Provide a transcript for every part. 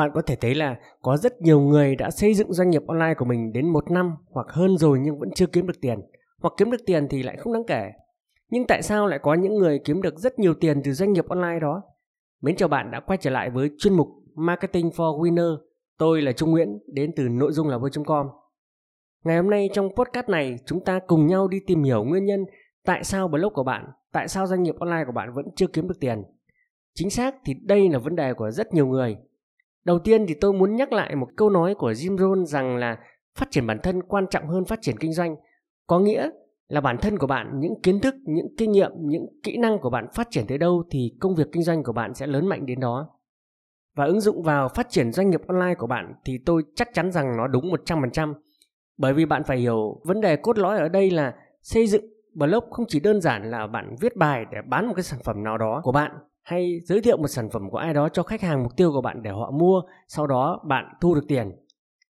bạn có thể thấy là có rất nhiều người đã xây dựng doanh nghiệp online của mình đến một năm hoặc hơn rồi nhưng vẫn chưa kiếm được tiền. Hoặc kiếm được tiền thì lại không đáng kể. Nhưng tại sao lại có những người kiếm được rất nhiều tiền từ doanh nghiệp online đó? Mến chào bạn đã quay trở lại với chuyên mục marketing for winner. Tôi là trung nguyễn, đến từ nội dung là vui.com ngày hôm nay trong podcast này, chúng ta cùng nhau đi tìm hiểu nguyên nhân tại sao blog của bạn, tại sao doanh nghiệp online của bạn vẫn chưa kiếm được tiền. Chính xác thì đây là vấn đề của rất nhiều người. Đầu tiên thì tôi muốn nhắc lại một câu nói của Jim Rohn rằng là phát triển bản thân quan trọng hơn phát triển kinh doanh. Có nghĩa là bản thân của bạn, những kiến thức, những kinh nghiệm, những kỹ năng của bạn phát triển tới đâu thì công việc kinh doanh của bạn sẽ lớn mạnh đến đó. Và ứng dụng vào phát triển doanh nghiệp online của bạn thì tôi chắc chắn rằng nó đúng 100%. Bởi vì bạn phải hiểu vấn đề cốt lõi ở đây là xây dựng blog không chỉ đơn giản là bạn viết bài để bán một cái sản phẩm nào đó của bạn hay giới thiệu một sản phẩm của ai đó cho khách hàng mục tiêu của bạn để họ mua, sau đó bạn thu được tiền.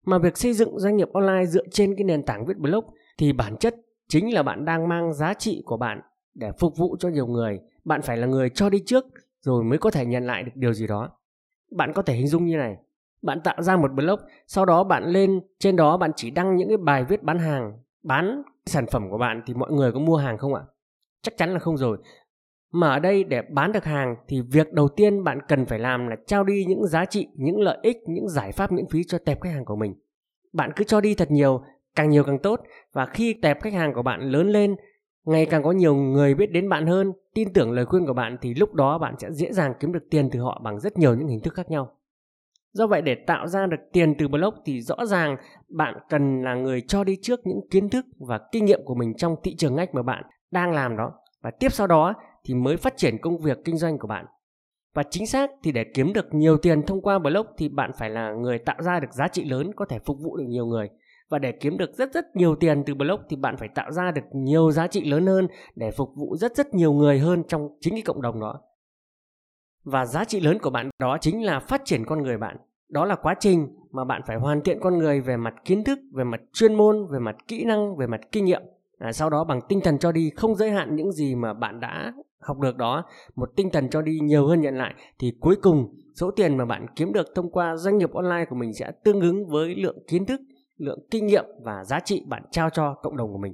Mà việc xây dựng doanh nghiệp online dựa trên cái nền tảng viết blog thì bản chất chính là bạn đang mang giá trị của bạn để phục vụ cho nhiều người. Bạn phải là người cho đi trước rồi mới có thể nhận lại được điều gì đó. Bạn có thể hình dung như này. Bạn tạo ra một blog, sau đó bạn lên trên đó bạn chỉ đăng những cái bài viết bán hàng, bán sản phẩm của bạn thì mọi người có mua hàng không ạ? Chắc chắn là không rồi. Mà ở đây để bán được hàng thì việc đầu tiên bạn cần phải làm là trao đi những giá trị, những lợi ích, những giải pháp miễn phí cho tệp khách hàng của mình. Bạn cứ cho đi thật nhiều, càng nhiều càng tốt và khi tệp khách hàng của bạn lớn lên, ngày càng có nhiều người biết đến bạn hơn, tin tưởng lời khuyên của bạn thì lúc đó bạn sẽ dễ dàng kiếm được tiền từ họ bằng rất nhiều những hình thức khác nhau. Do vậy để tạo ra được tiền từ blog thì rõ ràng bạn cần là người cho đi trước những kiến thức và kinh nghiệm của mình trong thị trường ngách mà bạn đang làm đó. Và tiếp sau đó thì mới phát triển công việc kinh doanh của bạn. Và chính xác thì để kiếm được nhiều tiền thông qua blog thì bạn phải là người tạo ra được giá trị lớn có thể phục vụ được nhiều người. Và để kiếm được rất rất nhiều tiền từ blog thì bạn phải tạo ra được nhiều giá trị lớn hơn để phục vụ rất rất nhiều người hơn trong chính cái cộng đồng đó. Và giá trị lớn của bạn đó chính là phát triển con người bạn. Đó là quá trình mà bạn phải hoàn thiện con người về mặt kiến thức, về mặt chuyên môn, về mặt kỹ năng, về mặt kinh nghiệm à, sau đó bằng tinh thần cho đi không giới hạn những gì mà bạn đã học được đó một tinh thần cho đi nhiều hơn nhận lại thì cuối cùng số tiền mà bạn kiếm được thông qua doanh nghiệp online của mình sẽ tương ứng với lượng kiến thức lượng kinh nghiệm và giá trị bạn trao cho cộng đồng của mình.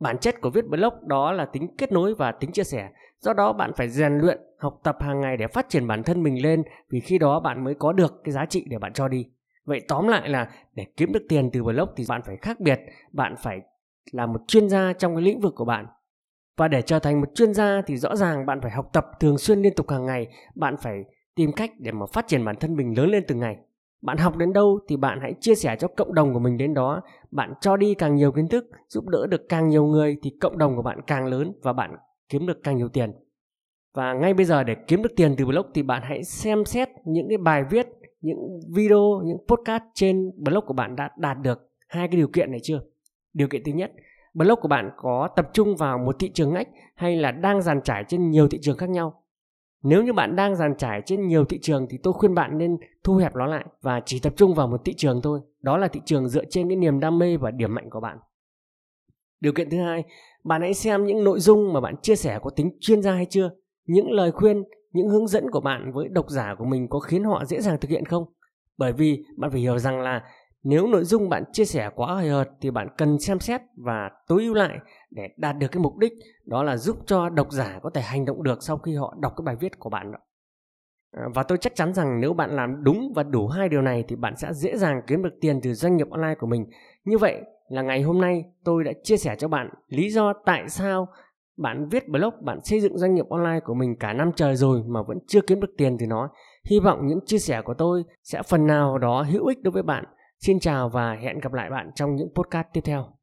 Bản chất của viết blog đó là tính kết nối và tính chia sẻ do đó bạn phải rèn luyện học tập hàng ngày để phát triển bản thân mình lên vì khi đó bạn mới có được cái giá trị để bạn cho đi. Vậy tóm lại là để kiếm được tiền từ blog thì bạn phải khác biệt bạn phải là một chuyên gia trong cái lĩnh vực của bạn. Và để trở thành một chuyên gia thì rõ ràng bạn phải học tập thường xuyên liên tục hàng ngày, bạn phải tìm cách để mà phát triển bản thân mình lớn lên từng ngày. Bạn học đến đâu thì bạn hãy chia sẻ cho cộng đồng của mình đến đó, bạn cho đi càng nhiều kiến thức, giúp đỡ được càng nhiều người thì cộng đồng của bạn càng lớn và bạn kiếm được càng nhiều tiền. Và ngay bây giờ để kiếm được tiền từ blog thì bạn hãy xem xét những cái bài viết, những video, những podcast trên blog của bạn đã đạt được hai cái điều kiện này chưa? Điều kiện thứ nhất, blog của bạn có tập trung vào một thị trường ngách hay là đang dàn trải trên nhiều thị trường khác nhau. Nếu như bạn đang dàn trải trên nhiều thị trường thì tôi khuyên bạn nên thu hẹp nó lại và chỉ tập trung vào một thị trường thôi. Đó là thị trường dựa trên cái niềm đam mê và điểm mạnh của bạn. Điều kiện thứ hai, bạn hãy xem những nội dung mà bạn chia sẻ có tính chuyên gia hay chưa. Những lời khuyên, những hướng dẫn của bạn với độc giả của mình có khiến họ dễ dàng thực hiện không? Bởi vì bạn phải hiểu rằng là nếu nội dung bạn chia sẻ quá hời hợt thì bạn cần xem xét và tối ưu lại để đạt được cái mục đích đó là giúp cho độc giả có thể hành động được sau khi họ đọc cái bài viết của bạn đó. À, và tôi chắc chắn rằng nếu bạn làm đúng và đủ hai điều này thì bạn sẽ dễ dàng kiếm được tiền từ doanh nghiệp online của mình. Như vậy là ngày hôm nay tôi đã chia sẻ cho bạn lý do tại sao bạn viết blog, bạn xây dựng doanh nghiệp online của mình cả năm trời rồi mà vẫn chưa kiếm được tiền từ nó. Hy vọng những chia sẻ của tôi sẽ phần nào đó hữu ích đối với bạn Xin chào và hẹn gặp lại bạn trong những podcast tiếp theo.